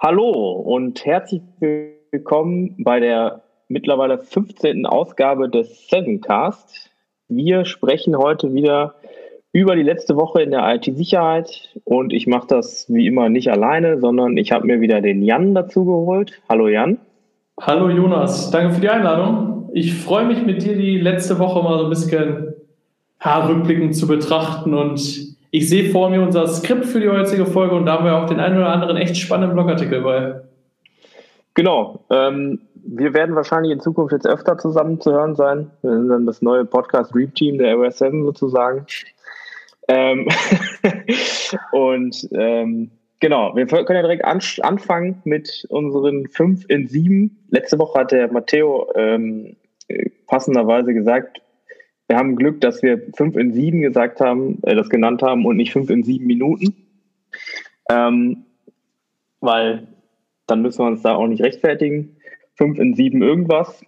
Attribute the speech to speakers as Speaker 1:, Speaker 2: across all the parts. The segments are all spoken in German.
Speaker 1: Hallo und herzlich willkommen bei der mittlerweile 15. Ausgabe des Sevencast. Wir sprechen heute wieder über die letzte Woche in der IT-Sicherheit und ich mache das wie immer nicht alleine, sondern ich habe mir wieder den Jan dazu geholt. Hallo Jan.
Speaker 2: Hallo Jonas, danke für die Einladung. Ich freue mich mit dir die letzte Woche mal so ein bisschen ja, rückblickend zu betrachten und ich sehe vor mir unser Skript für die heutige Folge und da haben wir auch den einen oder anderen echt spannenden Blogartikel bei.
Speaker 1: Genau. Ähm, wir werden wahrscheinlich in Zukunft jetzt öfter zusammen zu hören sein. Wir sind dann das neue Podcast Dream Team der OS 7 sozusagen. Ähm und ähm, genau, wir können ja direkt an anfangen mit unseren 5 in 7. Letzte Woche hat der Matteo ähm, passenderweise gesagt, wir haben Glück, dass wir fünf in sieben gesagt haben, äh, das genannt haben und nicht fünf in sieben Minuten. Ähm, weil dann müssen wir uns da auch nicht rechtfertigen. Fünf in sieben irgendwas.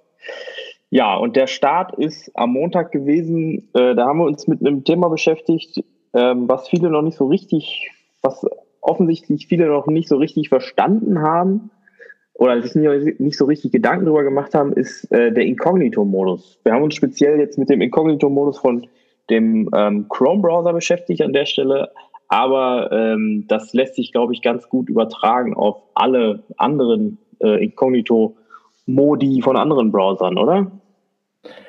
Speaker 1: Ja, und der Start ist am Montag gewesen. Äh, da haben wir uns mit einem Thema beschäftigt, ähm, was viele noch nicht so richtig, was offensichtlich viele noch nicht so richtig verstanden haben oder sich nicht so richtig Gedanken darüber gemacht haben, ist äh, der Inkognito-Modus. Wir haben uns speziell jetzt mit dem Inkognito-Modus von dem ähm, Chrome-Browser beschäftigt an der Stelle, aber ähm, das lässt sich, glaube ich, ganz gut übertragen auf alle anderen äh, Inkognito-Modi von anderen Browsern, oder?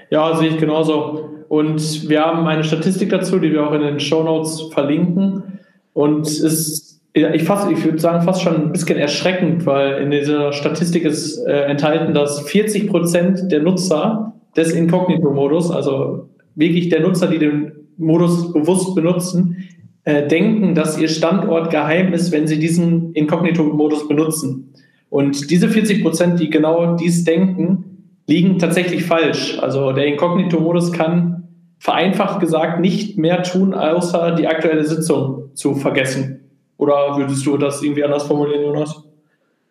Speaker 2: Ja, sehe ich genauso. Und wir haben eine Statistik dazu, die wir auch in den Show Notes verlinken. Und es ist ich, fast, ich würde sagen, fast schon ein bisschen erschreckend, weil in dieser Statistik ist äh, enthalten, dass 40 Prozent der Nutzer des Inkognito-Modus, also wirklich der Nutzer, die den Modus bewusst benutzen, äh, denken, dass ihr Standort geheim ist, wenn sie diesen Inkognito-Modus benutzen. Und diese 40 Prozent, die genau dies denken, liegen tatsächlich falsch. Also der Inkognito-Modus kann vereinfacht gesagt nicht mehr tun, außer die aktuelle Sitzung zu vergessen. Oder würdest du das irgendwie anders formulieren, Jonas?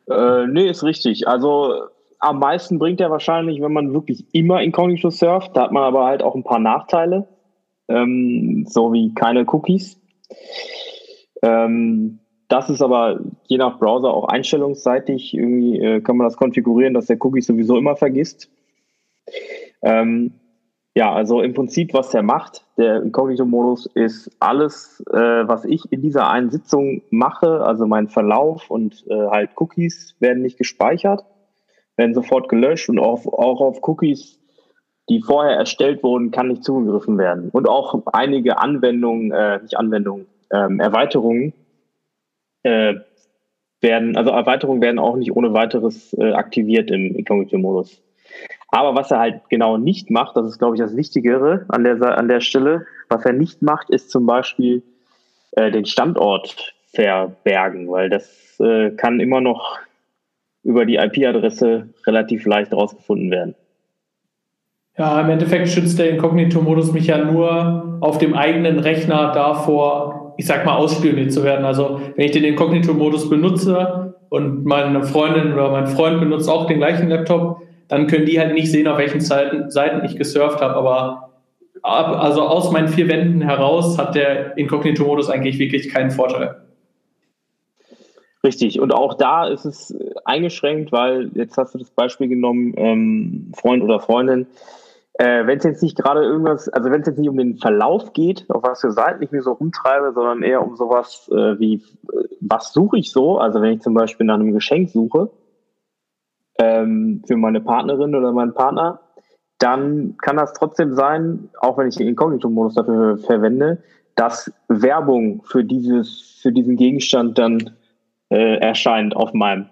Speaker 1: Äh, nee, ist richtig. Also am meisten bringt er wahrscheinlich, wenn man wirklich immer inkognito surft. Da hat man aber halt auch ein paar Nachteile, ähm, so wie keine Cookies. Ähm, das ist aber je nach Browser auch einstellungsseitig. Irgendwie äh, kann man das konfigurieren, dass der Cookies sowieso immer vergisst. Ähm, ja, also im Prinzip, was der macht, der Inkognito-Modus, ist alles, äh, was ich in dieser einen Sitzung mache, also mein Verlauf und äh, halt Cookies werden nicht gespeichert, werden sofort gelöscht und auch, auch auf Cookies, die vorher erstellt wurden, kann nicht zugegriffen werden. Und auch einige Anwendungen, äh, nicht Anwendungen, ähm, Erweiterungen äh, werden, also Erweiterungen werden auch nicht ohne weiteres äh, aktiviert im Inkognito-Modus. Aber was er halt genau nicht macht, das ist, glaube ich, das Wichtigere an der, an der Stelle, was er nicht macht, ist zum Beispiel äh, den Standort verbergen, weil das äh, kann immer noch über die IP-Adresse relativ leicht rausgefunden werden.
Speaker 2: Ja, im Endeffekt schützt der Inkognito-Modus mich ja nur auf dem eigenen Rechner davor, ich sag mal, ausspioniert zu werden. Also wenn ich den Inkognito-Modus benutze und meine Freundin oder mein Freund benutzt auch den gleichen Laptop, dann können die halt nicht sehen, auf welchen Seiten, Seiten ich gesurft habe. Aber ab, also aus meinen vier Wänden heraus hat der Inkognito-Modus eigentlich wirklich keinen Vorteil.
Speaker 1: Richtig. Und auch da ist es eingeschränkt, weil jetzt hast du das Beispiel genommen, ähm, Freund oder Freundin. Äh, wenn es jetzt nicht gerade irgendwas, also wenn es jetzt nicht um den Verlauf geht, auf was für Seiten ich mir so rumtreibe, sondern eher um sowas äh, wie, äh, was suche ich so? Also wenn ich zum Beispiel nach einem Geschenk suche, ähm, für meine Partnerin oder meinen Partner, dann kann das trotzdem sein, auch wenn ich den Inkognito-Modus dafür verwende, dass Werbung für, dieses, für diesen Gegenstand dann äh, erscheint auf meinem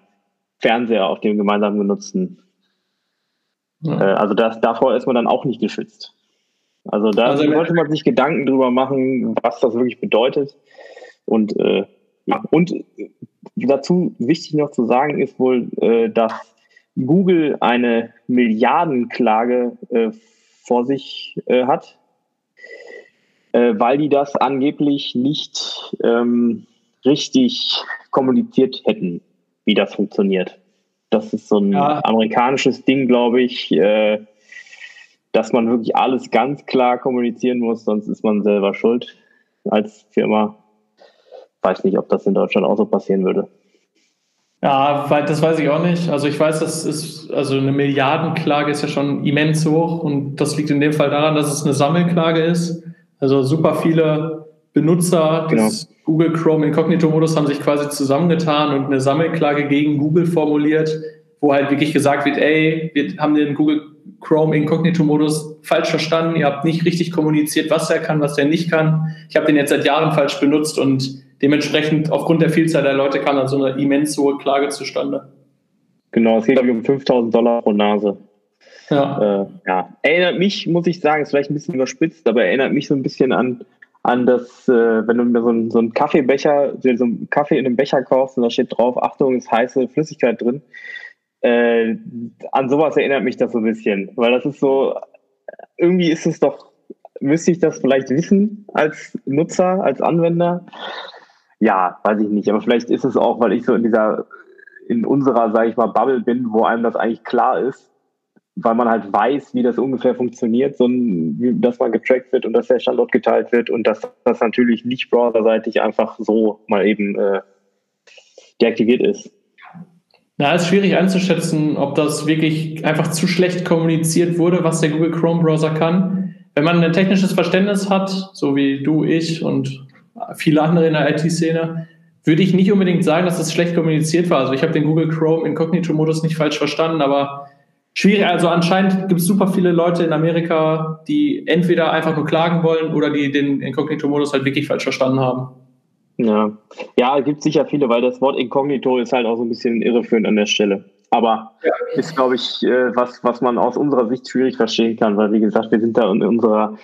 Speaker 1: Fernseher, auf dem gemeinsam genutzten. Ja. Äh, also das, davor ist man dann auch nicht geschützt. Also da also, sollte man sich Gedanken drüber machen, was das wirklich bedeutet. Und äh, ja, und dazu wichtig noch zu sagen ist wohl, äh, dass Google eine Milliardenklage äh, vor sich äh, hat, äh, weil die das angeblich nicht ähm, richtig kommuniziert hätten, wie das funktioniert. Das ist so ein ja. amerikanisches Ding, glaube ich, äh, dass man wirklich alles ganz klar kommunizieren muss, sonst ist man selber schuld als Firma. Weiß nicht, ob das in Deutschland auch so passieren würde.
Speaker 2: Ja, das weiß ich auch nicht. Also ich weiß, das ist, also eine Milliardenklage ist ja schon immens hoch und das liegt in dem Fall daran, dass es eine Sammelklage ist. Also super viele Benutzer genau. des Google Chrome Incognito-Modus haben sich quasi zusammengetan und eine Sammelklage gegen Google formuliert, wo halt wirklich gesagt wird, ey, wir haben den Google Chrome Incognito-Modus falsch verstanden, ihr habt nicht richtig kommuniziert, was er kann, was er nicht kann. Ich habe den jetzt seit Jahren falsch benutzt und dementsprechend aufgrund der Vielzahl der Leute kam dann so eine immens hohe Klage zustande.
Speaker 1: Genau, es geht glaube ich um 5000 Dollar pro Nase. Ja. Äh, ja. Erinnert mich, muss ich sagen, ist vielleicht ein bisschen überspitzt, aber erinnert mich so ein bisschen an, an das, äh, wenn du mir so, ein, so einen Kaffeebecher, so einen Kaffee in einem Becher kaufst und da steht drauf, Achtung, ist heiße Flüssigkeit drin. Äh, an sowas erinnert mich das so ein bisschen, weil das ist so, irgendwie ist es doch, müsste ich das vielleicht wissen als Nutzer, als Anwender? Ja, weiß ich nicht, aber vielleicht ist es auch, weil ich so in dieser, in unserer, sage ich mal, Bubble bin, wo einem das eigentlich klar ist, weil man halt weiß, wie das ungefähr funktioniert, so ein, dass man getrackt wird und dass der Standort geteilt wird und dass das natürlich nicht browserseitig einfach so mal eben äh, deaktiviert ist.
Speaker 2: Na, ist schwierig einzuschätzen, ob das wirklich einfach zu schlecht kommuniziert wurde, was der Google Chrome Browser kann. Wenn man ein technisches Verständnis hat, so wie du, ich und viele andere in der IT-Szene, würde ich nicht unbedingt sagen, dass es schlecht kommuniziert war. Also ich habe den Google Chrome Incognito-Modus nicht falsch verstanden, aber schwierig. Also anscheinend gibt es super viele Leute in Amerika, die entweder einfach nur klagen wollen oder die den Incognito-Modus halt wirklich falsch verstanden haben.
Speaker 1: Ja, ja, gibt sicher viele, weil das Wort Inkognito ist halt auch so ein bisschen irreführend an der Stelle. Aber ja. ist, glaube ich, äh, was, was man aus unserer Sicht schwierig verstehen kann, weil, wie gesagt, wir sind da in unserer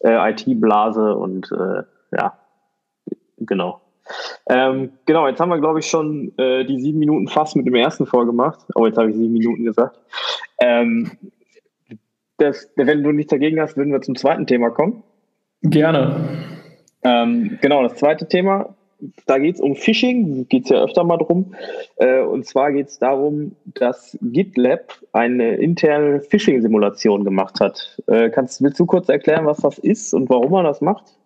Speaker 1: äh, IT-Blase und äh, ja, genau. Ähm, genau, jetzt haben wir, glaube ich, schon äh, die sieben Minuten fast mit dem ersten vorgemacht. Oh, jetzt habe ich sieben Minuten gesagt. Ähm, das, wenn du nichts dagegen hast, würden wir zum zweiten Thema kommen.
Speaker 2: Gerne.
Speaker 1: Ähm, genau, das zweite Thema, da geht es um Phishing, geht es ja öfter mal drum. Äh, und zwar geht es darum, dass GitLab eine interne Phishing-Simulation gemacht hat. Äh, kannst, willst du kurz erklären, was das ist und warum man das macht?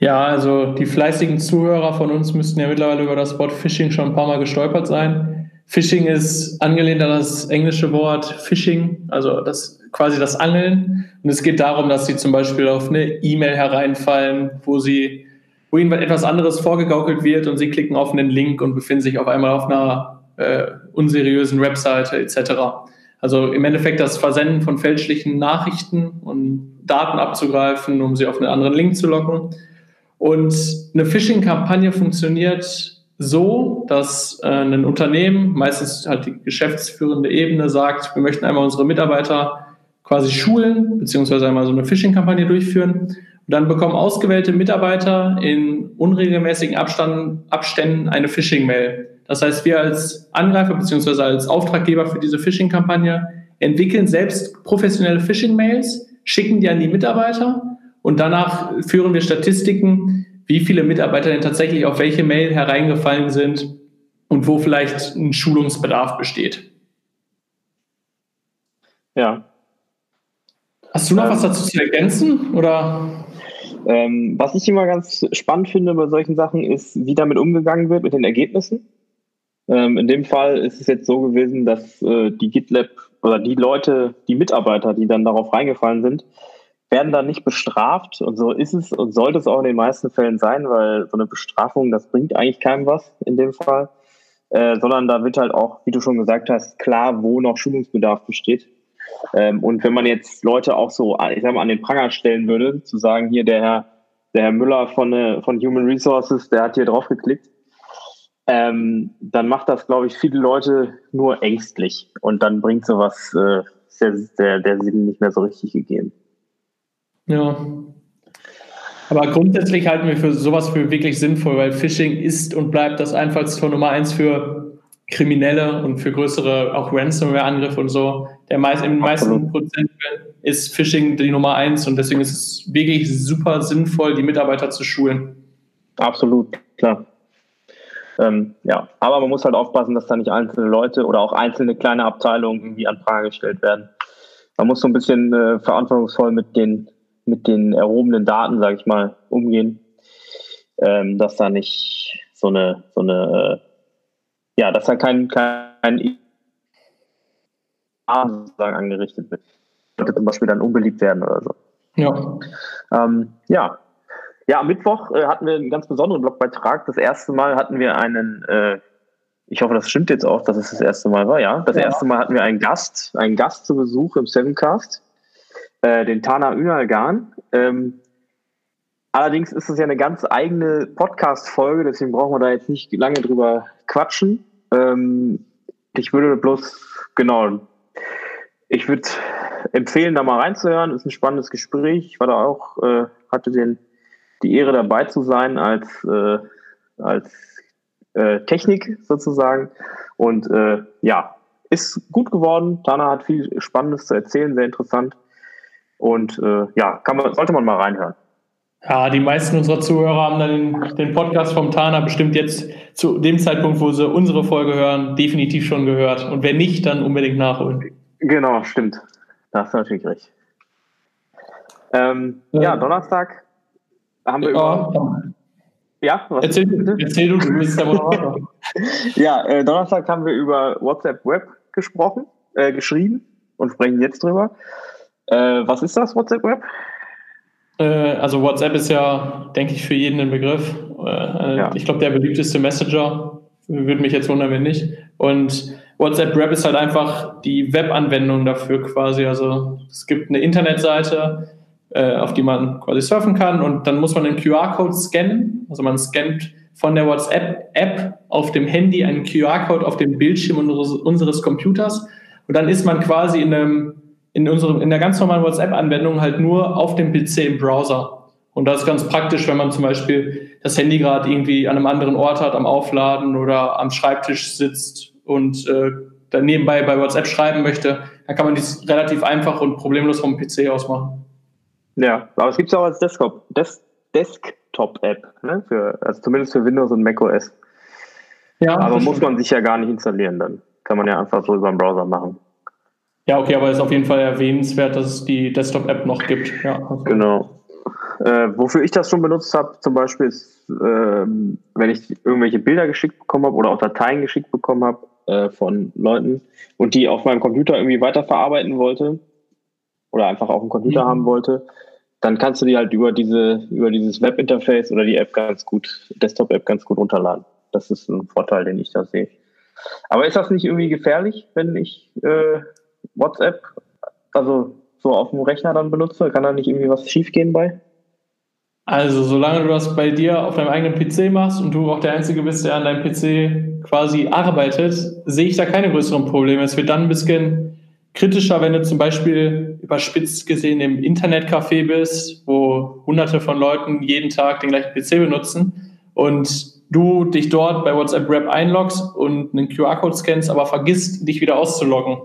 Speaker 2: Ja, also die fleißigen Zuhörer von uns müssten ja mittlerweile über das Wort Phishing schon ein paar Mal gestolpert sein. Phishing ist angelehnt an das englische Wort Phishing, also das quasi das Angeln. Und es geht darum, dass sie zum Beispiel auf eine E-Mail hereinfallen, wo sie, wo ihnen etwas anderes vorgegaukelt wird und sie klicken auf einen Link und befinden sich auf einmal auf einer äh, unseriösen Webseite etc. Also im Endeffekt das Versenden von fälschlichen Nachrichten und Daten abzugreifen, um sie auf einen anderen Link zu locken. Und eine Phishing-Kampagne funktioniert so, dass äh, ein Unternehmen, meistens halt die geschäftsführende Ebene, sagt, wir möchten einmal unsere Mitarbeiter quasi schulen, beziehungsweise einmal so eine Phishing-Kampagne durchführen. Und dann bekommen ausgewählte Mitarbeiter in unregelmäßigen Abstand, Abständen eine Phishing-Mail. Das heißt, wir als Angreifer beziehungsweise als Auftraggeber für diese Phishing-Kampagne entwickeln selbst professionelle Phishing-Mails, schicken die an die Mitarbeiter und danach führen wir Statistiken, wie viele Mitarbeiter denn tatsächlich auf welche Mail hereingefallen sind und wo vielleicht ein Schulungsbedarf besteht.
Speaker 1: Ja,
Speaker 2: Hast du noch ähm, was dazu zu ergänzen? Oder?
Speaker 1: Ähm, was ich immer ganz spannend finde bei solchen Sachen, ist, wie damit umgegangen wird mit den Ergebnissen. Ähm, in dem Fall ist es jetzt so gewesen, dass äh, die GitLab oder die Leute, die Mitarbeiter, die dann darauf reingefallen sind, werden dann nicht bestraft. Und so ist es und sollte es auch in den meisten Fällen sein, weil so eine Bestrafung, das bringt eigentlich keinem was in dem Fall. Äh, sondern da wird halt auch, wie du schon gesagt hast, klar, wo noch Schulungsbedarf besteht. Ähm, und wenn man jetzt Leute auch so, ich sag mal, an den Pranger stellen würde, zu sagen, hier der Herr, der Herr Müller von, äh, von Human Resources, der hat hier drauf geklickt, ähm, dann macht das, glaube ich, viele Leute nur ängstlich. Und dann bringt sowas äh, der, der, der Sinn nicht mehr so richtig gegeben.
Speaker 2: Ja. Aber grundsätzlich halten wir für sowas für wirklich sinnvoll, weil Phishing ist und bleibt das Einfallstor Nummer eins für Kriminelle und für größere auch Ransomware-Angriffe und so. Der meist, Im meisten Prozent ist Phishing die Nummer eins und deswegen ist es wirklich super sinnvoll, die Mitarbeiter zu schulen.
Speaker 1: Absolut, klar. Ähm, ja, aber man muss halt aufpassen, dass da nicht einzelne Leute oder auch einzelne kleine Abteilungen irgendwie an Frage gestellt werden. Man muss so ein bisschen äh, verantwortungsvoll mit den, mit den erhobenen Daten, sage ich mal, umgehen, ähm, dass da nicht so eine, so eine äh, ja, dass da kein, kein sozusagen angerichtet wird. Sollte zum Beispiel dann unbeliebt werden oder so.
Speaker 2: Ja.
Speaker 1: Ähm, ja. Ja, am Mittwoch äh, hatten wir einen ganz besonderen Blogbeitrag. Das erste Mal hatten wir einen, äh, ich hoffe, das stimmt jetzt auch, dass es das erste Mal war, ja. Das ja. erste Mal hatten wir einen Gast, einen Gast zu Besuch im Sevencast, äh, den Tana Ünalgan. Ähm, allerdings ist es ja eine ganz eigene Podcast-Folge, deswegen brauchen wir da jetzt nicht lange drüber quatschen. Ähm, ich würde bloß, genau, ich würde empfehlen, da mal reinzuhören. Ist ein spannendes Gespräch. Ich war da auch, äh, hatte den, die Ehre dabei zu sein als, äh, als äh, Technik sozusagen. Und äh, ja, ist gut geworden. Dana hat viel Spannendes zu erzählen, sehr interessant. Und äh, ja, man, sollte man mal reinhören.
Speaker 2: Ja, die meisten unserer Zuhörer haben dann den Podcast vom Tana bestimmt jetzt zu dem Zeitpunkt, wo sie unsere Folge hören, definitiv schon gehört. Und wenn nicht, dann unbedingt nachholen.
Speaker 1: Genau, stimmt. Da hast du natürlich recht. Ähm, ja. ja. Donnerstag haben wir ja. über. Ja,
Speaker 2: was erzähl, erzähl du, du bist der Moderator.
Speaker 1: ja, äh, Donnerstag haben wir über WhatsApp Web gesprochen, äh, geschrieben und sprechen jetzt drüber. Äh, was ist das, WhatsApp Web?
Speaker 2: Äh, also WhatsApp ist ja, denke ich, für jeden ein Begriff. Äh, ja. Ich glaube, der beliebteste Messenger. Würde mich jetzt wundern, wenn nicht. Und WhatsApp Web ist halt einfach die Webanwendung dafür quasi. Also es gibt eine Internetseite, äh, auf die man quasi surfen kann und dann muss man den QR-Code scannen. Also man scannt von der WhatsApp-App auf dem Handy einen QR-Code auf dem Bildschirm unseres, unseres Computers und dann ist man quasi in, einem, in, unserem, in der ganz normalen WhatsApp-Anwendung halt nur auf dem PC im Browser. Und das ist ganz praktisch, wenn man zum Beispiel das Handy gerade irgendwie an einem anderen Ort hat, am Aufladen oder am Schreibtisch sitzt und äh, dann nebenbei bei WhatsApp schreiben möchte, dann kann man dies relativ einfach und problemlos vom PC aus machen.
Speaker 1: Ja, aber es gibt es auch als Desktop, Des Desktop-App, ne? Für, also zumindest für Windows und macOS. Ja, aber muss man sich ja gar nicht installieren dann. Kann man ja einfach so über den Browser machen.
Speaker 2: Ja, okay, aber es ist auf jeden Fall erwähnenswert, dass es die Desktop-App noch gibt. Ja,
Speaker 1: also. Genau. Äh, wofür ich das schon benutzt habe, zum Beispiel ist, äh, wenn ich irgendwelche Bilder geschickt bekommen habe oder auch Dateien geschickt bekommen habe, äh, von Leuten und die auf meinem Computer irgendwie weiterverarbeiten wollte oder einfach auf dem Computer mhm. haben wollte, dann kannst du die halt über diese, über dieses Webinterface oder die App ganz gut, Desktop-App ganz gut runterladen. Das ist ein Vorteil, den ich da sehe. Aber ist das nicht irgendwie gefährlich, wenn ich äh, WhatsApp, also so auf dem Rechner dann benutze? Kann da nicht irgendwie was schiefgehen bei?
Speaker 2: Also, solange du das bei dir auf deinem eigenen PC machst und du auch der Einzige bist, der an deinem PC quasi arbeitet, sehe ich da keine größeren Probleme. Es wird dann ein bisschen kritischer, wenn du zum Beispiel überspitzt gesehen im Internetcafé bist, wo hunderte von Leuten jeden Tag den gleichen PC benutzen und du dich dort bei WhatsApp Web einloggst und einen QR-Code scannst, aber vergisst, dich wieder auszuloggen.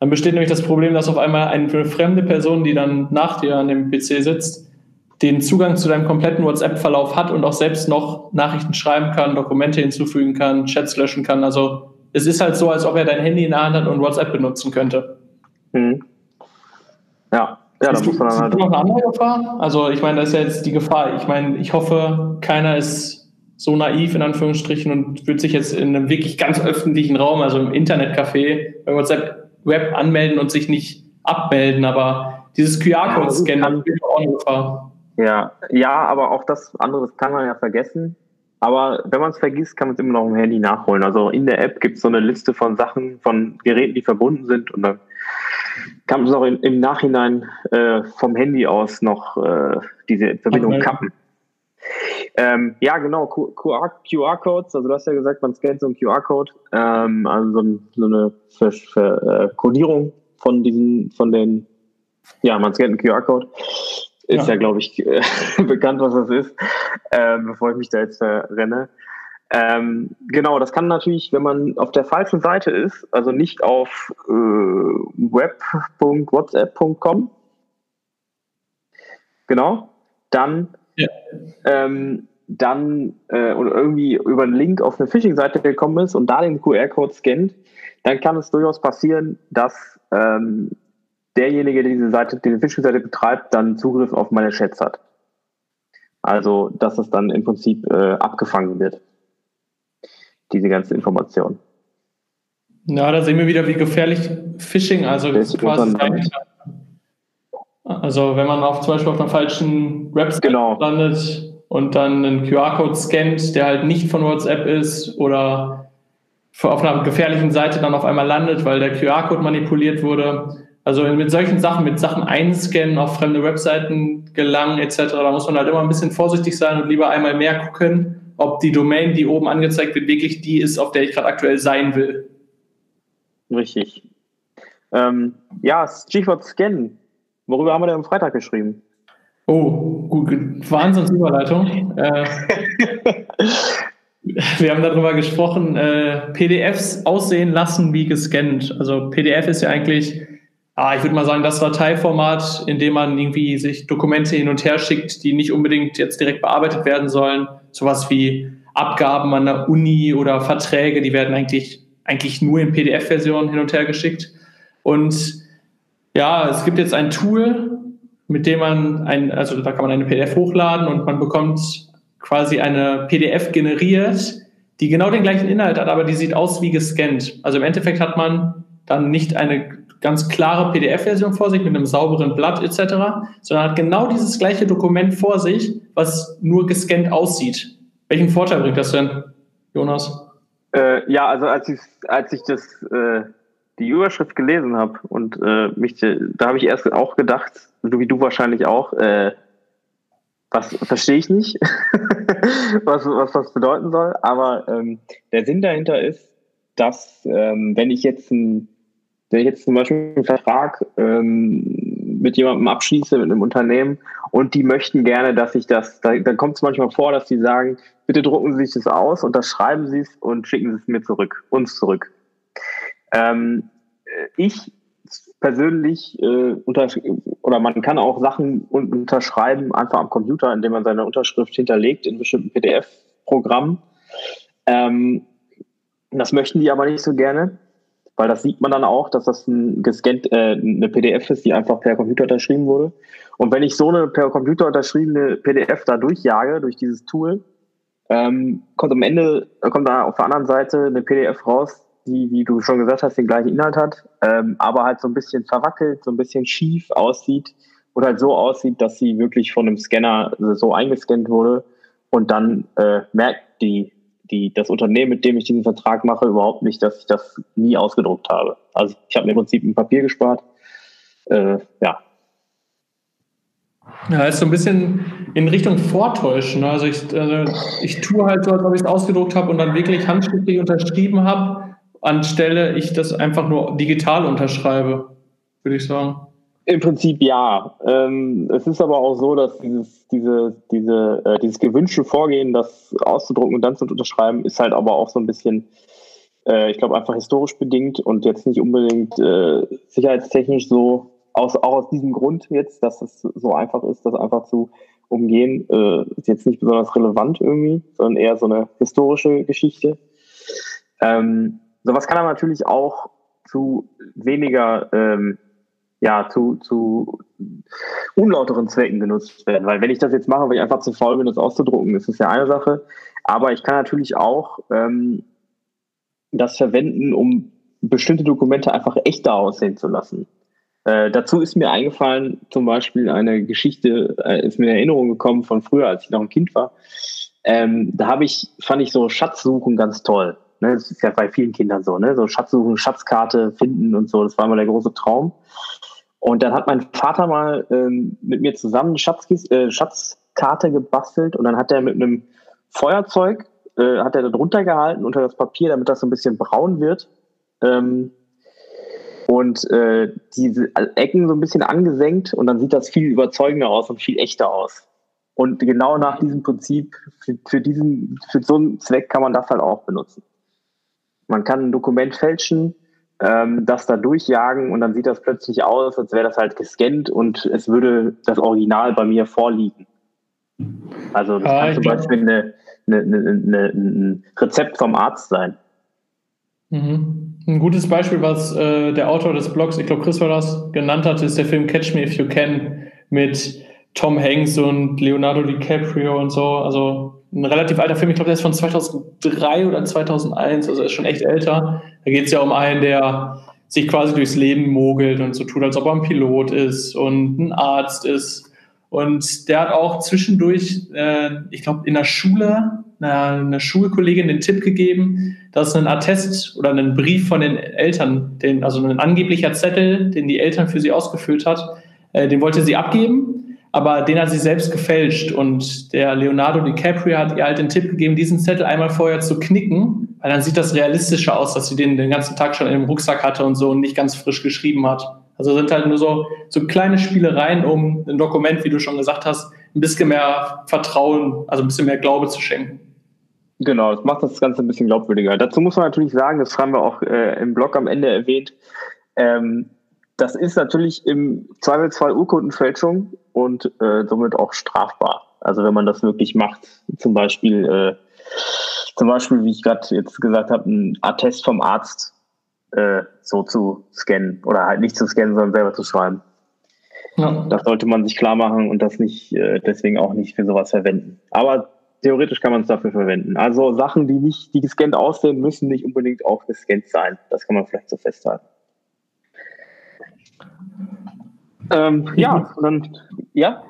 Speaker 2: Dann besteht nämlich das Problem, dass auf einmal eine fremde Person, die dann nach dir an dem PC sitzt, den Zugang zu deinem kompletten WhatsApp-Verlauf hat und auch selbst noch Nachrichten schreiben kann, Dokumente hinzufügen kann, Chats löschen kann. Also es ist halt so, als ob er dein Handy in der Hand hat und WhatsApp benutzen könnte.
Speaker 1: Mhm. Ja, ja, da muss man dann halt. noch eine
Speaker 2: andere Gefahr? Also ich meine, das ist ja jetzt die Gefahr. Ich meine, ich hoffe, keiner ist so naiv in Anführungsstrichen und wird sich jetzt in einem wirklich ganz öffentlichen Raum, also im Internetcafé, bei WhatsApp Web anmelden und sich nicht abmelden. Aber dieses QR-Code-Scannen ist auch eine Gefahr.
Speaker 1: Ja, ja, aber auch das andere kann man ja vergessen. Aber wenn man es vergisst, kann man es immer noch im Handy nachholen. Also in der App gibt es so eine Liste von Sachen, von Geräten, die verbunden sind und dann kann man es auch in, im Nachhinein äh, vom Handy aus noch äh, diese Verbindung okay. kappen. Ähm, ja, genau, QR-Codes, also du hast ja gesagt, man scannt so einen QR-Code, ähm, also so, so eine Ver Ver äh, Codierung von diesen, von den, ja, man scannt einen QR-Code. Ist ja, ja glaube ich, äh, bekannt, was das ist, äh, bevor ich mich da jetzt verrenne. Ähm, genau, das kann natürlich, wenn man auf der falschen Seite ist, also nicht auf äh, web.whatsapp.com, genau, dann, ja. ähm, dann äh, oder irgendwie über einen Link auf eine Phishing-Seite gekommen ist und da den QR-Code scannt, dann kann es durchaus passieren, dass ähm, derjenige, der diese Seite, diese Phishing-Seite betreibt, dann Zugriff auf meine Chats hat. Also, dass es dann im Prinzip äh, abgefangen wird. diese ganzen Informationen.
Speaker 2: Ja, da sehen wir wieder, wie gefährlich Phishing, also quasi Also wenn man auf, zum Beispiel auf einer falschen Website genau. landet und dann einen QR-Code scannt, der halt nicht von WhatsApp ist oder auf einer gefährlichen Seite dann auf einmal landet, weil der QR-Code manipuliert wurde. Also mit solchen Sachen, mit Sachen einscannen, auf fremde Webseiten gelangen etc., da muss man halt immer ein bisschen vorsichtig sein und lieber einmal mehr gucken, ob die Domain, die oben angezeigt wird, wirklich die ist, auf der ich gerade aktuell sein will.
Speaker 1: Richtig. Ähm, ja, Stichwort Scannen. Worüber haben wir denn am Freitag geschrieben?
Speaker 2: Oh, gut, Wahnsinnsüberleitung. äh, wir haben darüber gesprochen, äh, PDFs aussehen lassen wie gescannt. Also PDF ist ja eigentlich, ah, ich würde mal sagen, das Dateiformat, in dem man irgendwie sich Dokumente hin und her schickt, die nicht unbedingt jetzt direkt bearbeitet werden sollen. Sowas wie Abgaben an der Uni oder Verträge, die werden eigentlich, eigentlich nur in PDF-Version hin und her geschickt. Und ja, es gibt jetzt ein Tool, mit dem man ein, also da kann man eine PDF hochladen und man bekommt quasi eine PDF generiert, die genau den gleichen Inhalt hat, aber die sieht aus wie gescannt. Also im Endeffekt hat man dann nicht eine ganz klare PDF-Version vor sich mit einem sauberen Blatt etc., sondern hat genau dieses gleiche Dokument vor sich, was nur gescannt aussieht. Welchen Vorteil bringt das denn, Jonas?
Speaker 1: Äh, ja, also als ich, als ich das äh, die Überschrift gelesen habe und äh, mich, da habe ich erst auch gedacht, so wie du wahrscheinlich auch, äh, was verstehe ich nicht, was, was das bedeuten soll. Aber ähm, der Sinn dahinter ist, dass ähm, wenn ich jetzt ein, wenn ich jetzt zum Beispiel einen Vertrag ähm, mit jemandem abschließe, mit einem Unternehmen und die möchten gerne, dass ich das, da, dann kommt es manchmal vor, dass die sagen, bitte drucken Sie sich das aus, unterschreiben Sie es und schicken Sie es mir zurück, uns zurück. Ähm, ich persönlich äh, unter, oder man kann auch Sachen unterschreiben einfach am Computer, indem man seine Unterschrift hinterlegt in bestimmten PDF-Programmen. Ähm, das möchten die aber nicht so gerne, weil das sieht man dann auch, dass das ein gescannt, äh, eine PDF ist, die einfach per Computer unterschrieben wurde. Und wenn ich so eine per Computer unterschriebene PDF da durchjage, durch dieses Tool, ähm, kommt am Ende, kommt da auf der anderen Seite eine PDF raus, die, wie du schon gesagt hast, den gleichen Inhalt hat, ähm, aber halt so ein bisschen verwackelt, so ein bisschen schief aussieht und halt so aussieht, dass sie wirklich von einem Scanner so eingescannt wurde und dann äh, merkt die, die, das Unternehmen, mit dem ich diesen Vertrag mache, überhaupt nicht, dass ich das nie ausgedruckt habe. Also ich habe mir im Prinzip ein Papier gespart. Äh, ja.
Speaker 2: Ja, ist so ein bisschen in Richtung Vortäuschen. Also ich, also ich tue halt so, als ob ich es ausgedruckt habe und dann wirklich handschriftlich unterschrieben habe anstelle ich das einfach nur digital unterschreibe, würde ich sagen.
Speaker 1: Im Prinzip ja. Ähm, es ist aber auch so, dass dieses, diese, diese, äh, dieses gewünschte Vorgehen, das auszudrucken und dann zu unterschreiben, ist halt aber auch so ein bisschen, äh, ich glaube, einfach historisch bedingt und jetzt nicht unbedingt äh, sicherheitstechnisch so, aus, auch aus diesem Grund jetzt, dass es so einfach ist, das einfach zu umgehen, äh, ist jetzt nicht besonders relevant irgendwie, sondern eher so eine historische Geschichte. Ähm, Sowas kann aber natürlich auch zu weniger, ähm, ja, zu, zu unlauteren Zwecken genutzt werden. Weil wenn ich das jetzt mache, weil ich einfach zu faul bin, das auszudrucken, ist das ja eine Sache. Aber ich kann natürlich auch ähm, das verwenden, um bestimmte Dokumente einfach echter aussehen zu lassen. Äh, dazu ist mir eingefallen, zum Beispiel eine Geschichte, äh, ist mir in Erinnerung gekommen von früher, als ich noch ein Kind war. Ähm, da habe ich, fand ich so Schatzsuchen ganz toll. Ne? Das ist ja bei vielen Kindern so, ne? So Schatzsuchen, Schatzkarte finden und so, das war immer der große Traum. Und dann hat mein Vater mal ähm, mit mir zusammen Schatzkis äh, Schatzkarte gebastelt und dann hat er mit einem Feuerzeug, äh, hat er da drunter gehalten unter das Papier, damit das so ein bisschen braun wird. Ähm, und äh, diese Ecken so ein bisschen angesenkt und dann sieht das viel überzeugender aus und viel echter aus. Und genau nach diesem Prinzip, für, für, diesen, für so einen Zweck kann man das halt auch benutzen. Man kann ein Dokument fälschen, ähm, das da durchjagen und dann sieht das plötzlich aus, als wäre das halt gescannt und es würde das Original bei mir vorliegen. Also das ah, kann zum Beispiel eine, eine, eine, ein Rezept vom Arzt sein.
Speaker 2: Mhm. Ein gutes Beispiel, was äh, der Autor des Blogs, ich glaube Chris war das, genannt hat, ist der Film Catch Me If You Can mit Tom Hanks und Leonardo DiCaprio und so. Also ein relativ alter Film, ich glaube, der ist von 2003 oder 2001, also ist schon echt älter. Da geht es ja um einen, der sich quasi durchs Leben mogelt und so tut, als ob er ein Pilot ist und ein Arzt ist. Und der hat auch zwischendurch, äh, ich glaube, in der Schule, einer, einer Schulkollegin den Tipp gegeben, dass ein Attest oder ein Brief von den Eltern, den, also ein angeblicher Zettel, den die Eltern für sie ausgefüllt hat, äh, den wollte sie abgeben aber den hat sie selbst gefälscht und der Leonardo DiCaprio hat ihr halt den Tipp gegeben, diesen Zettel einmal vorher zu knicken, weil dann sieht das realistischer aus, dass sie den den ganzen Tag schon im Rucksack hatte und so und nicht ganz frisch geschrieben hat. Also sind halt nur so, so kleine Spielereien, um ein Dokument, wie du schon gesagt hast, ein bisschen mehr Vertrauen, also ein bisschen mehr Glaube zu schenken.
Speaker 1: Genau, das macht das Ganze ein bisschen glaubwürdiger. Dazu muss man natürlich sagen, das haben wir auch äh, im Blog am Ende erwähnt, ähm, das ist natürlich im Zweifelsfall Urkundenfälschung und äh, somit auch strafbar. Also wenn man das wirklich macht, zum Beispiel, äh, zum Beispiel, wie ich gerade jetzt gesagt habe, ein Attest vom Arzt äh, so zu scannen oder halt nicht zu scannen, sondern selber zu schreiben. Ja. Das sollte man sich klar machen und das nicht äh, deswegen auch nicht für sowas verwenden. Aber theoretisch kann man es dafür verwenden. Also Sachen, die nicht, die gescannt aussehen, müssen nicht unbedingt auch gescannt sein. Das kann man vielleicht so festhalten.
Speaker 2: Ähm, ja, dann, ja.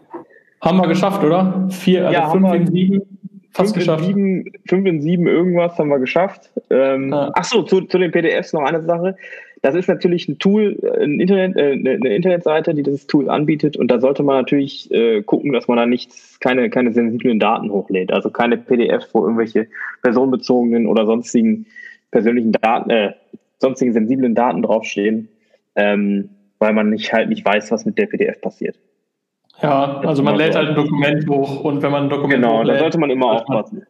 Speaker 2: Haben wir geschafft, oder? Vier, also ja, fünf in sieben.
Speaker 1: Fast fünf geschafft. In sieben, fünf in sieben irgendwas haben wir geschafft. Ähm, ja. Ach so, zu, zu den PDFs noch eine Sache. Das ist natürlich ein Tool, ein Internet, äh, eine Internetseite, die dieses Tool anbietet. Und da sollte man natürlich äh, gucken, dass man da nichts, keine, keine sensiblen Daten hochlädt. Also keine PDF, wo irgendwelche personenbezogenen oder sonstigen persönlichen Daten, äh, sonstigen sensiblen Daten draufstehen. Ähm, weil man nicht halt nicht weiß, was mit der PDF passiert.
Speaker 2: Ja, also man lädt halt ein Dokument hoch und wenn man ein Dokument
Speaker 1: Genau, hochlädt, da sollte man immer aufpassen.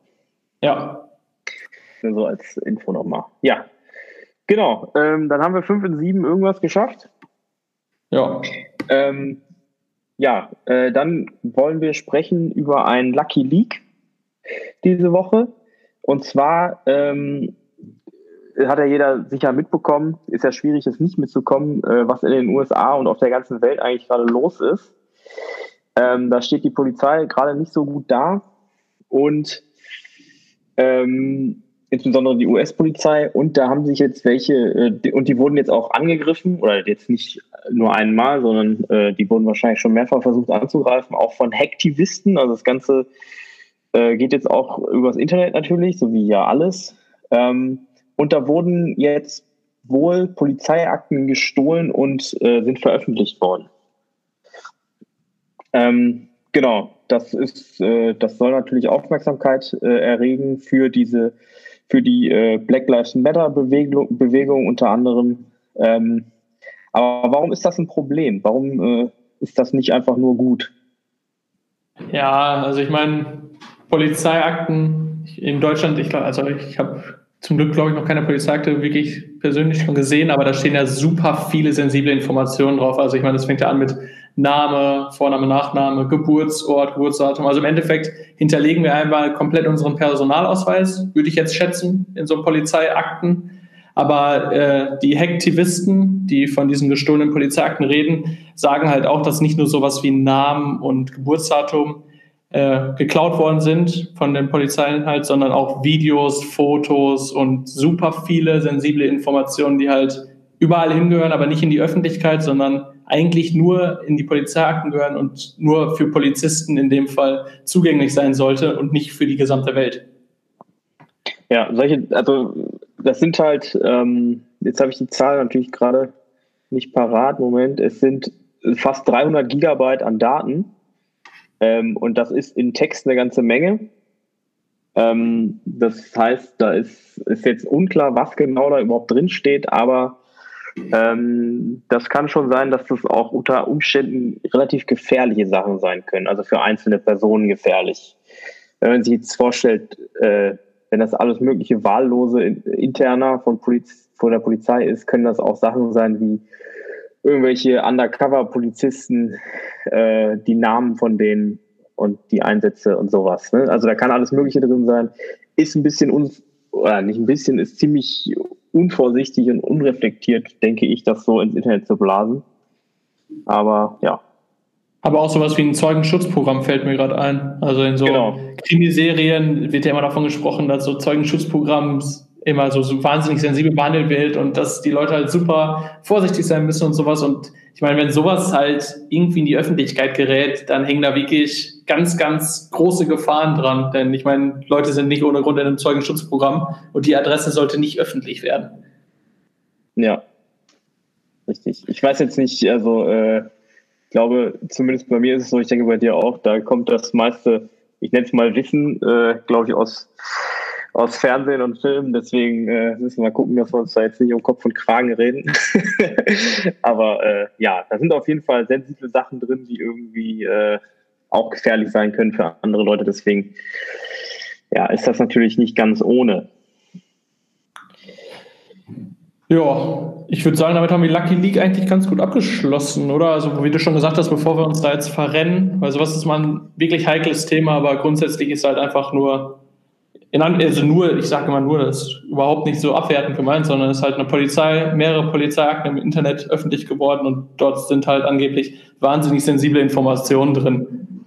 Speaker 2: Ja.
Speaker 1: So als Info nochmal. Ja. Genau, ähm, dann haben wir 5 in 7 irgendwas geschafft.
Speaker 2: Ja.
Speaker 1: Ähm, ja, äh, dann wollen wir sprechen über ein Lucky Leak diese Woche. Und zwar ähm, hat ja jeder sicher mitbekommen, ist ja schwierig, es nicht mitzukommen, äh, was in den USA und auf der ganzen Welt eigentlich gerade los ist. Ähm, da steht die Polizei gerade nicht so gut da und ähm, insbesondere die US-Polizei und da haben sich jetzt welche äh, und die wurden jetzt auch angegriffen oder jetzt nicht nur einmal, sondern äh, die wurden wahrscheinlich schon mehrfach versucht anzugreifen, auch von Hacktivisten. Also das Ganze äh, geht jetzt auch übers Internet natürlich, so wie ja alles. Ähm, und da wurden jetzt wohl Polizeiakten gestohlen und äh, sind veröffentlicht worden. Ähm, genau, das ist, äh, das soll natürlich Aufmerksamkeit äh, erregen für diese, für die äh, Black Lives Matter Bewegung, Bewegung unter anderem. Ähm, aber warum ist das ein Problem? Warum äh, ist das nicht einfach nur gut?
Speaker 2: Ja, also ich meine, Polizeiakten in Deutschland, ich glaube, also ich habe zum Glück, glaube ich, noch keine Polizeiakte wirklich persönlich schon gesehen, aber da stehen ja super viele sensible Informationen drauf. Also ich meine, das fängt ja an mit Name, Vorname, Nachname, Geburtsort, Geburtsdatum. Also im Endeffekt hinterlegen wir einmal komplett unseren Personalausweis, würde ich jetzt schätzen, in so Polizeiakten. Aber äh, die Hacktivisten, die von diesen gestohlenen Polizeiakten reden, sagen halt auch, dass nicht nur sowas wie Namen und Geburtsdatum äh, geklaut worden sind von den Polizeien halt, sondern auch Videos, Fotos und super viele sensible Informationen, die halt überall hingehören, aber nicht in die Öffentlichkeit, sondern eigentlich nur in die Polizeiakten gehören und nur für Polizisten in dem Fall zugänglich sein sollte und nicht für die gesamte Welt.
Speaker 1: Ja, solche, also das sind halt, ähm, jetzt habe ich die Zahl natürlich gerade nicht parat, Moment, es sind fast 300 Gigabyte an Daten ähm, und das ist in Text eine ganze Menge. Ähm, das heißt, da ist, ist jetzt unklar, was genau da überhaupt drin steht, aber ähm, das kann schon sein, dass das auch unter Umständen relativ gefährliche Sachen sein können, also für einzelne Personen gefährlich. Wenn man sich jetzt vorstellt, äh, wenn das alles mögliche wahllose interner von, Poliz von der Polizei ist, können das auch Sachen sein wie irgendwelche Undercover-Polizisten, äh, die Namen von denen und die Einsätze und sowas. Ne? Also da kann alles Mögliche drin sein. Ist ein bisschen, un oder nicht ein bisschen, ist ziemlich unvorsichtig und unreflektiert, denke ich, das so ins Internet zu blasen. Aber ja.
Speaker 2: Aber auch sowas wie ein Zeugenschutzprogramm fällt mir gerade ein. Also in so genau. Krimiserien wird ja immer davon gesprochen, dass so Zeugenschutzprogramm immer so, so wahnsinnig sensibel behandelt wird und dass die Leute halt super vorsichtig sein müssen und sowas. Und ich meine, wenn sowas halt irgendwie in die Öffentlichkeit gerät, dann hängen da wirklich ganz, ganz große Gefahren dran. Denn ich meine, Leute sind nicht ohne Grund in einem Zeugenschutzprogramm und die Adresse sollte nicht öffentlich werden.
Speaker 1: Ja, richtig. Ich weiß jetzt nicht, also äh, ich glaube, zumindest bei mir ist es so, ich denke bei dir auch, da kommt das meiste, ich nenne es mal Wissen, äh, glaube ich, aus aus Fernsehen und Film. Deswegen äh, müssen wir mal gucken, dass wir uns da jetzt nicht um Kopf und Kragen reden. Aber äh, ja, da sind auf jeden Fall sensible Sachen drin, die irgendwie äh, auch gefährlich sein können für andere Leute. Deswegen ja, ist das natürlich nicht ganz ohne.
Speaker 2: Ja, ich würde sagen, damit haben wir Lucky League eigentlich ganz gut abgeschlossen, oder? Also, wie du schon gesagt hast, bevor wir uns da jetzt verrennen, weil sowas ist mal ein wirklich heikles Thema, aber grundsätzlich ist halt einfach nur in, also nur, ich sage immer nur, das ist überhaupt nicht so abwertend gemeint, sondern es ist halt eine Polizei, mehrere Polizeiakten im Internet öffentlich geworden und dort sind halt angeblich wahnsinnig sensible Informationen drin.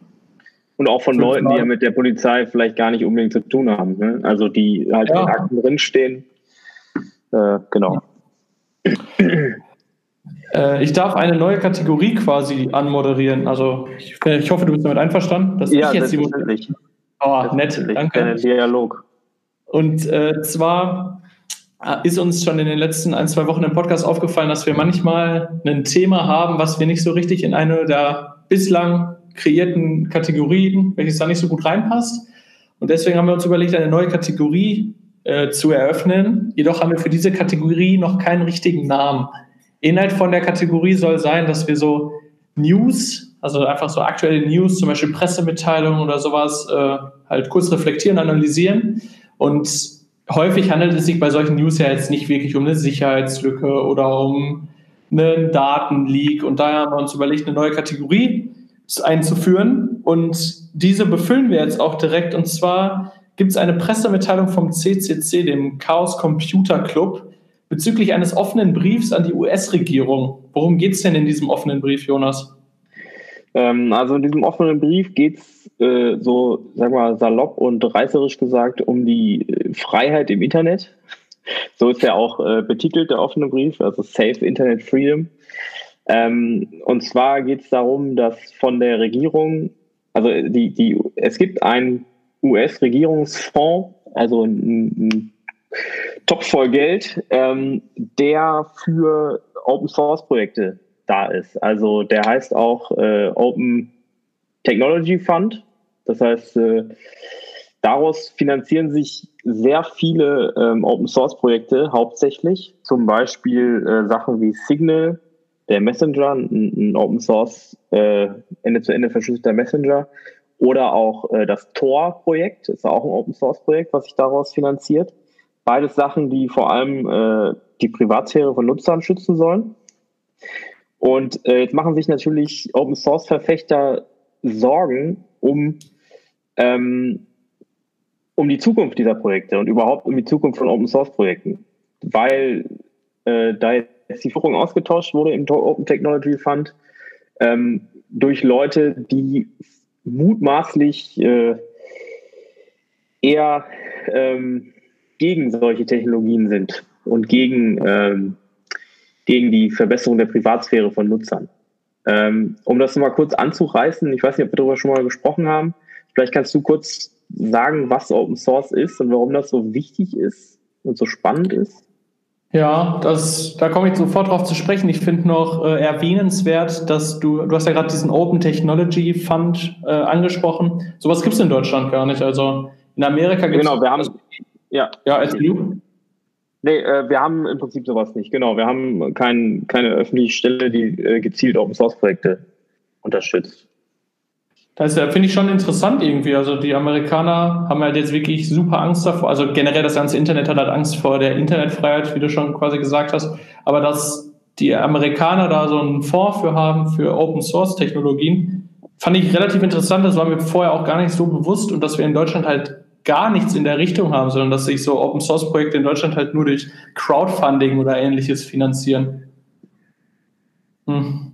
Speaker 1: Und auch von Leuten, die ja mit der Polizei vielleicht gar nicht unbedingt zu tun haben. Ne? Also die halt ja. in Akten drinstehen. Äh, genau.
Speaker 2: Äh, ich darf eine neue Kategorie quasi anmoderieren. Also ich, ich hoffe, du bist damit einverstanden,
Speaker 1: dass ja, ich jetzt die
Speaker 2: Oh, nett, danke.
Speaker 1: Dialog.
Speaker 2: Und äh, zwar äh, ist uns schon in den letzten ein, zwei Wochen im Podcast aufgefallen, dass wir manchmal ein Thema haben, was wir nicht so richtig in eine der bislang kreierten Kategorien, welches da nicht so gut reinpasst. Und deswegen haben wir uns überlegt, eine neue Kategorie äh, zu eröffnen. Jedoch haben wir für diese Kategorie noch keinen richtigen Namen. Inhalt von der Kategorie soll sein, dass wir so News also einfach so aktuelle News, zum Beispiel Pressemitteilungen oder sowas, äh, halt kurz reflektieren, analysieren. Und häufig handelt es sich bei solchen News ja jetzt nicht wirklich um eine Sicherheitslücke oder um einen Datenleak. Und daher haben wir uns überlegt, eine neue Kategorie einzuführen. Und diese befüllen wir jetzt auch direkt. Und zwar gibt es eine Pressemitteilung vom CCC, dem Chaos Computer Club, bezüglich eines offenen Briefs an die US-Regierung. Worum geht es denn in diesem offenen Brief, Jonas?
Speaker 1: Ähm, also in diesem offenen Brief geht es äh, so, wir mal, salopp und reißerisch gesagt um die äh, Freiheit im Internet. So ist ja auch äh, betitelt der offene Brief, also Safe Internet Freedom. Ähm, und zwar geht es darum, dass von der Regierung, also die, die, es gibt einen US-Regierungsfonds, also ein, ein Topf voll Geld, ähm, der für Open Source Projekte da ist. Also der heißt auch äh, Open Technology Fund. Das heißt, äh, daraus finanzieren sich sehr viele ähm, Open Source Projekte hauptsächlich. Zum Beispiel äh, Sachen wie Signal, der Messenger, ein, ein Open Source äh, Ende-zu-Ende verschlüsselter Messenger. Oder auch äh, das Tor-Projekt, ist auch ein Open Source Projekt, was sich daraus finanziert. Beides Sachen, die vor allem äh, die Privatsphäre von Nutzern schützen sollen. Und äh, jetzt machen sich natürlich Open Source Verfechter Sorgen um, ähm, um die Zukunft dieser Projekte und überhaupt um die Zukunft von Open Source Projekten. Weil äh, da jetzt die Führung ausgetauscht wurde im Open Technology Fund ähm, durch Leute, die mutmaßlich äh, eher ähm, gegen solche Technologien sind und gegen ähm, gegen die Verbesserung der Privatsphäre von Nutzern. Ähm, um das mal kurz anzureißen, ich weiß nicht, ob wir darüber schon mal gesprochen haben, vielleicht kannst du kurz sagen, was Open Source ist und warum das so wichtig ist und so spannend ist.
Speaker 2: Ja, das, da komme ich sofort drauf zu sprechen. Ich finde noch äh, erwähnenswert, dass du, du hast ja gerade diesen Open Technology Fund äh, angesprochen. Sowas gibt es in Deutschland gar nicht. Also in Amerika gibt
Speaker 1: es. Genau, wir haben.
Speaker 2: Ja, ja, erzähl
Speaker 1: Nee, äh, wir haben im Prinzip sowas nicht. Genau, wir haben kein, keine öffentliche Stelle, die äh, gezielt Open Source Projekte unterstützt.
Speaker 2: Das finde ich schon interessant irgendwie. Also die Amerikaner haben halt jetzt wirklich super Angst davor. Also generell das ganze Internet hat halt Angst vor der Internetfreiheit, wie du schon quasi gesagt hast. Aber dass die Amerikaner da so einen Fonds für haben, für Open Source Technologien, fand ich relativ interessant. Das war mir vorher auch gar nicht so bewusst und dass wir in Deutschland halt gar nichts in der Richtung haben, sondern dass sich so Open Source Projekte in Deutschland halt nur durch Crowdfunding oder ähnliches finanzieren. Hm.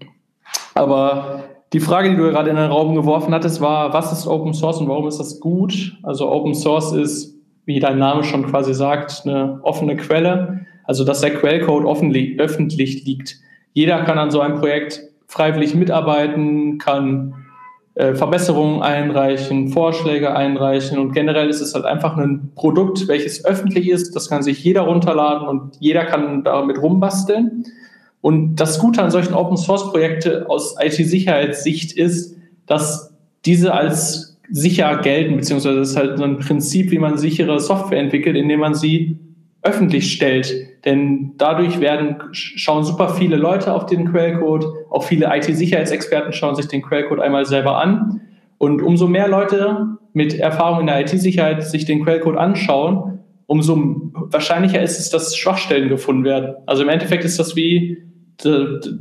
Speaker 2: Aber Die Frage, die du gerade in den Raum geworfen hattest, war, was ist Open Source und warum ist das gut? Also Open Source ist, wie dein Name schon quasi sagt, eine offene Quelle. Also dass der Quellcode öffentlich liegt. Jeder kann an so einem Projekt freiwillig mitarbeiten, kann äh, Verbesserungen einreichen, Vorschläge einreichen und generell ist es halt einfach ein Produkt, welches öffentlich ist. Das kann sich jeder runterladen und jeder kann damit rumbasteln. Und das Gute an solchen Open Source Projekte aus IT-Sicherheitssicht ist, dass diese als sicher gelten, beziehungsweise das ist halt so ein Prinzip, wie man sichere Software entwickelt, indem man sie öffentlich stellt. Denn dadurch werden, schauen super viele Leute auf den Quellcode, auch viele IT-Sicherheitsexperten schauen sich den Quellcode einmal selber an. Und umso mehr Leute mit Erfahrung in der IT-Sicherheit sich den Quellcode anschauen, umso wahrscheinlicher ist es, dass Schwachstellen gefunden werden. Also im Endeffekt ist das wie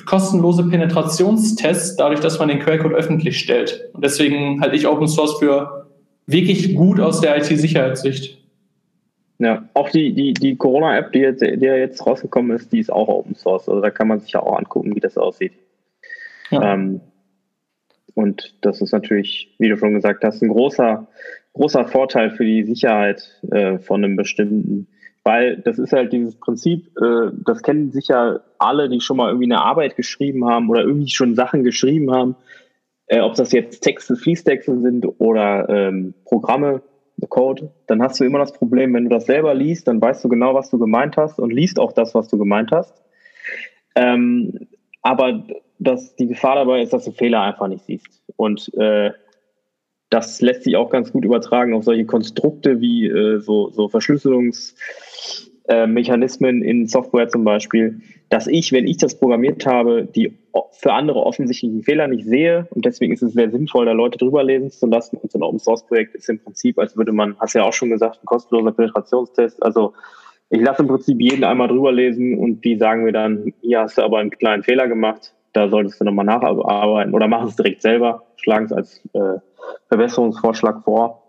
Speaker 2: kostenlose Penetrationstests, dadurch, dass man den Quellcode öffentlich stellt. Und deswegen halte ich Open Source für wirklich gut aus der IT-Sicherheitssicht.
Speaker 1: Ja, auch die, die, die Corona-App, die jetzt, die jetzt rausgekommen ist, die ist auch Open Source. Also da kann man sich ja auch angucken, wie das aussieht. Ja. Ähm, und das ist natürlich, wie du schon gesagt hast, ein großer, großer Vorteil für die Sicherheit äh, von einem bestimmten weil das ist halt dieses Prinzip, äh, das kennen sicher alle, die schon mal irgendwie eine Arbeit geschrieben haben oder irgendwie schon Sachen geschrieben haben, äh, ob das jetzt Texte, Fließtexte sind oder ähm, Programme, Code, dann hast du immer das Problem, wenn du das selber liest, dann weißt du genau, was du gemeint hast und liest auch das, was du gemeint hast. Ähm, aber das, die Gefahr dabei ist, dass du Fehler einfach nicht siehst. Und äh, das lässt sich auch ganz gut übertragen auf solche Konstrukte wie äh, so, so Verschlüsselungsmechanismen äh, in Software zum Beispiel, dass ich, wenn ich das programmiert habe, die für andere offensichtlichen Fehler nicht sehe und deswegen ist es sehr sinnvoll, da Leute drüber lesen zu lassen. Und so ein Open Source Projekt ist im Prinzip, als würde man, hast ja auch schon gesagt, ein kostenloser Penetrationstest. Also ich lasse im Prinzip jeden einmal drüber lesen und die sagen mir dann, hier hast du aber einen kleinen Fehler gemacht, da solltest du nochmal nacharbeiten oder mach es direkt selber, schlagen es als äh, Verbesserungsvorschlag vor.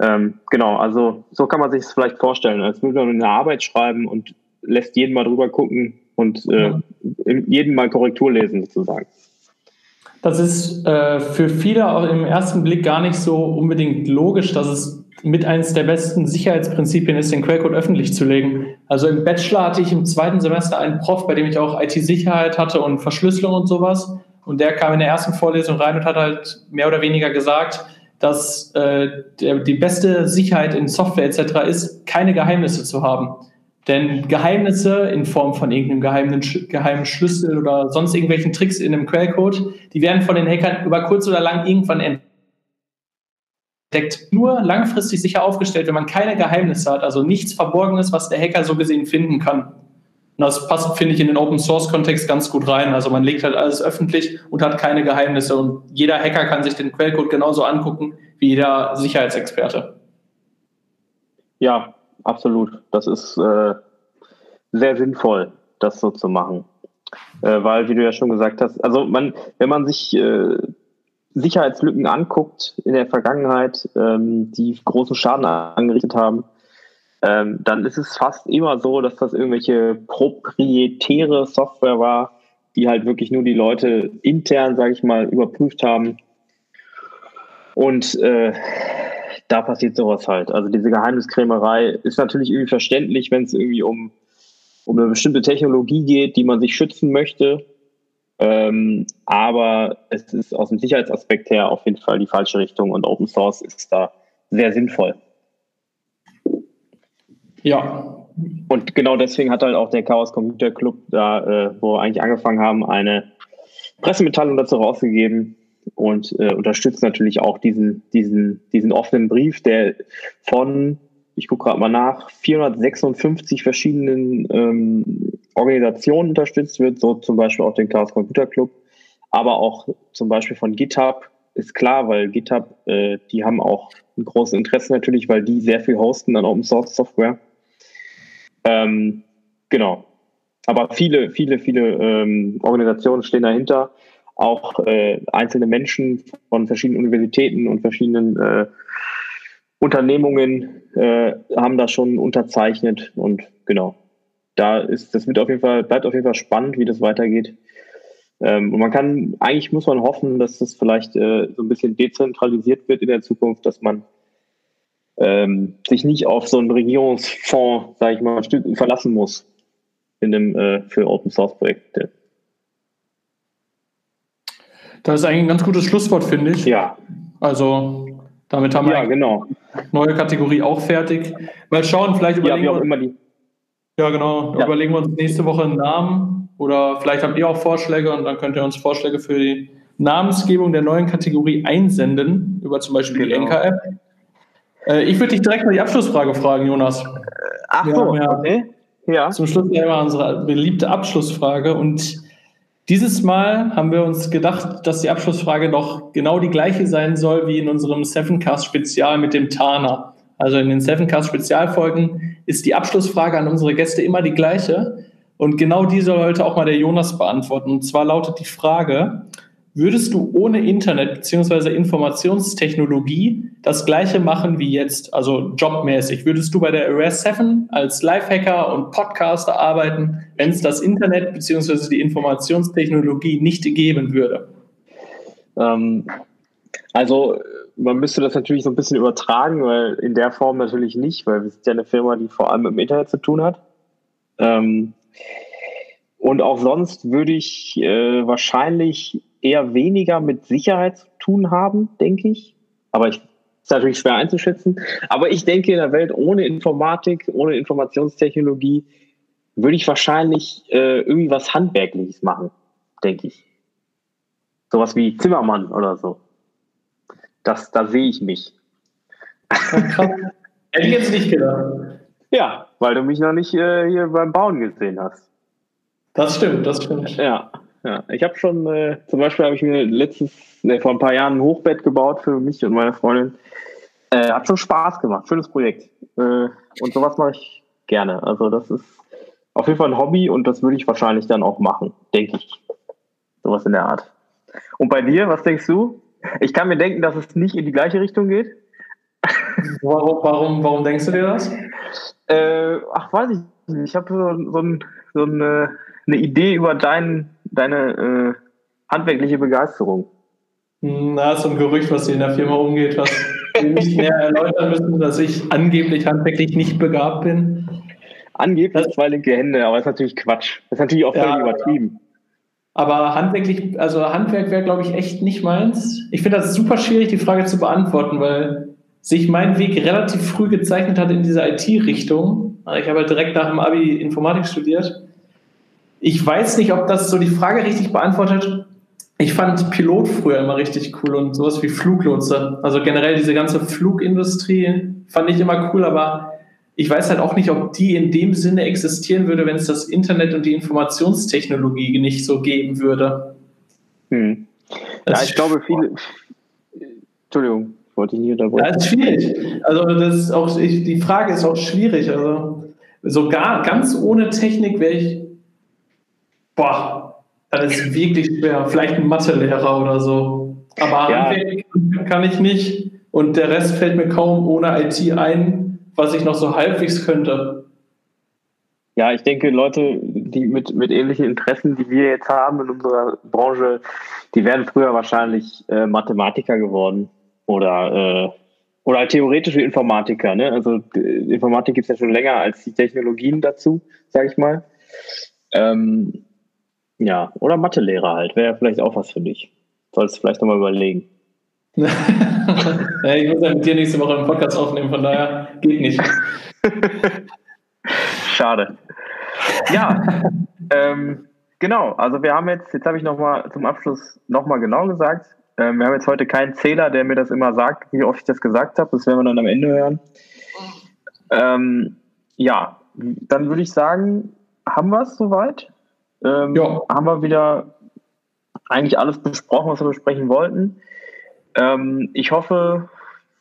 Speaker 1: Ähm, genau, also so kann man sich es vielleicht vorstellen, als würde man eine Arbeit schreiben und lässt jeden mal drüber gucken und äh, jeden mal Korrektur lesen sozusagen.
Speaker 2: Das ist äh, für viele auch im ersten Blick gar nicht so unbedingt logisch, dass es mit eines der besten Sicherheitsprinzipien ist, den Quellcode öffentlich zu legen. Also im Bachelor hatte ich im zweiten Semester einen Prof, bei dem ich auch IT-Sicherheit hatte und Verschlüsselung und sowas. Und der kam in der ersten Vorlesung rein und hat halt mehr oder weniger gesagt, dass äh, der, die beste Sicherheit in Software etc. ist, keine Geheimnisse zu haben. Denn Geheimnisse in Form von irgendeinem geheimen, geheimen Schlüssel oder sonst irgendwelchen Tricks in einem Quellcode, die werden von den Hackern über kurz oder lang irgendwann entdeckt. Nur langfristig sicher aufgestellt, wenn man keine Geheimnisse hat, also nichts Verborgenes, was der Hacker so gesehen finden kann. Und das passt, finde ich, in den Open Source Kontext ganz gut rein. Also man legt halt alles öffentlich und hat keine Geheimnisse. Und jeder Hacker kann sich den Quellcode genauso angucken wie jeder Sicherheitsexperte.
Speaker 1: Ja, absolut. Das ist äh, sehr sinnvoll, das so zu machen. Äh, weil, wie du ja schon gesagt hast, also man, wenn man sich äh, Sicherheitslücken anguckt in der Vergangenheit, ähm, die großen Schaden angerichtet haben, ähm, dann ist es fast immer so, dass das irgendwelche proprietäre Software war, die halt wirklich nur die Leute intern, sage ich mal, überprüft haben. Und äh, da passiert sowas halt. Also diese Geheimniskrämerei ist natürlich irgendwie verständlich, wenn es irgendwie um, um eine bestimmte Technologie geht, die man sich schützen möchte. Ähm, aber es ist aus dem Sicherheitsaspekt her auf jeden Fall die falsche Richtung und Open Source ist da sehr sinnvoll. Ja. Und genau deswegen hat halt auch der Chaos Computer Club da, äh, wo wir eigentlich angefangen haben, eine Pressemitteilung dazu rausgegeben und äh, unterstützt natürlich auch diesen, diesen, diesen offenen Brief, der von, ich gucke gerade mal nach, 456 verschiedenen ähm, Organisationen unterstützt wird, so zum Beispiel auch den Chaos Computer Club, aber auch zum Beispiel von GitHub, ist klar, weil GitHub, äh, die haben auch ein großes Interesse natürlich, weil die sehr viel hosten an Open Source Software. Ähm, genau. Aber viele, viele, viele ähm, Organisationen stehen dahinter. Auch äh, einzelne Menschen von verschiedenen Universitäten und verschiedenen äh, Unternehmungen äh, haben das schon unterzeichnet und genau. Da ist, das wird auf jeden Fall, bleibt auf jeden Fall spannend, wie das weitergeht. Ähm, und man kann, eigentlich muss man hoffen, dass das vielleicht äh, so ein bisschen dezentralisiert wird in der Zukunft, dass man ähm, sich nicht auf so einen Regierungsfonds, sage ich mal, verlassen muss in dem, äh, für Open Source Projekte.
Speaker 2: Das ist eigentlich ein ganz gutes Schlusswort, finde ich.
Speaker 1: Ja.
Speaker 2: Also damit haben wir
Speaker 1: ja, genau.
Speaker 2: neue Kategorie auch fertig. Mal schauen, vielleicht überlegen
Speaker 1: ja, wir immer die.
Speaker 2: Ja, genau. Ja. Überlegen wir uns nächste Woche einen Namen oder vielleicht habt ihr auch Vorschläge und dann könnt ihr uns Vorschläge für die Namensgebung der neuen Kategorie einsenden über zum Beispiel genau. die Enka-App. Äh, ich würde dich direkt mal die Abschlussfrage fragen, Jonas.
Speaker 1: Ach so, ja, okay.
Speaker 2: Ja. Zum Schluss immer unsere beliebte Abschlussfrage und dieses Mal haben wir uns gedacht, dass die Abschlussfrage noch genau die gleiche sein soll wie in unserem Sevencast Spezial mit dem Tana. Also in den Sevencast Spezialfolgen ist die Abschlussfrage an unsere Gäste immer die gleiche. Und genau die soll heute auch mal der Jonas beantworten. Und zwar lautet die Frage, würdest du ohne Internet bzw. Informationstechnologie das gleiche machen wie jetzt, also jobmäßig? Würdest du bei der Array 7 als Lifehacker und Podcaster arbeiten, wenn es das Internet bzw. die Informationstechnologie nicht geben würde?
Speaker 1: Ähm, also man müsste das natürlich so ein bisschen übertragen, weil in der Form natürlich nicht, weil wir sind ja eine Firma, die vor allem mit dem Internet zu tun hat. Ähm, und auch sonst würde ich äh, wahrscheinlich eher weniger mit Sicherheit zu tun haben, denke ich. Aber ich ist natürlich schwer einzuschätzen. Aber ich denke, in der Welt ohne Informatik, ohne Informationstechnologie, würde ich wahrscheinlich äh, irgendwie was Handwerkliches machen, denke ich. Sowas wie Zimmermann oder so. Das, da sehe ich mich.
Speaker 2: Hätte ich jetzt nicht gedacht.
Speaker 1: Ja, weil du mich noch nicht äh, hier beim Bauen gesehen hast.
Speaker 2: Das stimmt, das stimmt.
Speaker 1: Ja, ja. Ich habe schon, äh, zum Beispiel habe ich mir letztes, ne, vor ein paar Jahren ein Hochbett gebaut für mich und meine Freundin. Äh, hat schon Spaß gemacht, schönes Projekt. Äh, und sowas mache ich gerne. Also das ist auf jeden Fall ein Hobby und das würde ich wahrscheinlich dann auch machen, denke ich. Sowas in der Art. Und bei dir, was denkst du? Ich kann mir denken, dass es nicht in die gleiche Richtung geht.
Speaker 2: Warum, warum, warum denkst du dir das?
Speaker 1: Äh, ach, weiß ich nicht. Ich habe so, so, ein, so eine, eine, Idee über dein, deine äh, handwerkliche Begeisterung.
Speaker 2: Na, so ein Gerücht, was hier in der Firma umgeht, was wir nicht mehr erläutern müssen, dass ich angeblich handwerklich nicht begabt bin.
Speaker 1: Angeblich zwei linke Hände, aber das ist natürlich Quatsch. Das ist natürlich auch völlig ja, übertrieben.
Speaker 2: Aber handwerklich, also Handwerk wäre, glaube ich, echt nicht meins. Ich finde das super schwierig, die Frage zu beantworten, weil sich mein Weg relativ früh gezeichnet hat in dieser IT-Richtung. Ich habe halt direkt nach dem Abi Informatik studiert. Ich weiß nicht, ob das so die Frage richtig beantwortet. Ich fand Pilot früher immer richtig cool und sowas wie Fluglotse. Also generell diese ganze Flugindustrie fand ich immer cool, aber ich weiß halt auch nicht, ob die in dem Sinne existieren würde, wenn es das Internet und die Informationstechnologie nicht so geben würde.
Speaker 1: Hm. Ja, ich glaube, viele. Entschuldigung, wollte ich nicht unterbrechen.
Speaker 2: Ja, das ist schwierig. Also, das ist auch, ich, die Frage ist auch schwierig. Also, sogar ganz ohne Technik wäre ich. Boah, das ist wirklich schwer. Vielleicht ein Mathelehrer oder so. Aber ja. kann ich nicht. Und der Rest fällt mir kaum ohne IT ein was ich noch so halbwegs könnte.
Speaker 1: Ja, ich denke, Leute, die mit, mit ähnlichen Interessen, die wir jetzt haben in unserer Branche, die wären früher wahrscheinlich äh, Mathematiker geworden oder, äh, oder theoretische Informatiker. Ne? Also Informatik gibt es ja schon länger als die Technologien dazu, sage ich mal. Ähm, ja, oder Mathelehrer halt, wäre vielleicht auch was für dich. Sollst du vielleicht nochmal überlegen.
Speaker 2: ja, ich muss ja mit dir nächste Woche einen Podcast aufnehmen, von daher geht nicht.
Speaker 1: Schade. Ja, ähm, genau. Also wir haben jetzt, jetzt habe ich nochmal zum Abschluss nochmal genau gesagt, ähm, wir haben jetzt heute keinen Zähler, der mir das immer sagt, wie oft ich das gesagt habe. Das werden wir dann am Ende hören. Ähm, ja, dann würde ich sagen, haben wir es soweit? Ähm, ja. Haben wir wieder eigentlich alles besprochen, was wir besprechen wollten. Ähm, ich hoffe,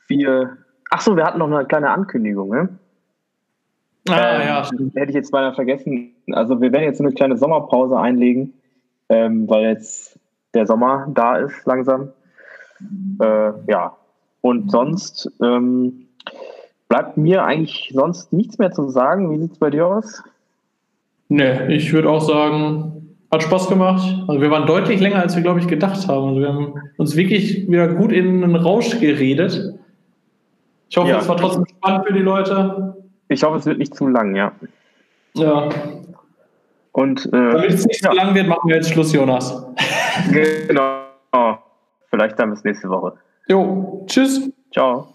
Speaker 1: wir. Ach so, wir hatten noch eine kleine Ankündigung, ne? Ah, ähm, ja. Hätte ich jetzt beinahe vergessen. Also, wir werden jetzt eine kleine Sommerpause einlegen, ähm, weil jetzt der Sommer da ist, langsam. Äh, ja. Und sonst ähm, bleibt mir eigentlich sonst nichts mehr zu sagen. Wie sieht es bei dir aus?
Speaker 2: Ne, ich würde auch sagen, Hat Spaß gemacht. Also wir waren deutlich länger, als wir, glaube ich, gedacht haben. Also wir haben uns wirklich wieder gut in einen Rausch geredet. Ich hoffe, ja. es war trotzdem spannend für die Leute.
Speaker 1: Ich hoffe, es wird nicht zu lang, ja.
Speaker 2: Ja. Und, äh, Damit es nicht ja. zu lang wird, machen wir jetzt Schluss, Jonas.
Speaker 1: Genau. Vielleicht dann bis nächste Woche.
Speaker 2: Jo, tschüss.
Speaker 1: Ciao.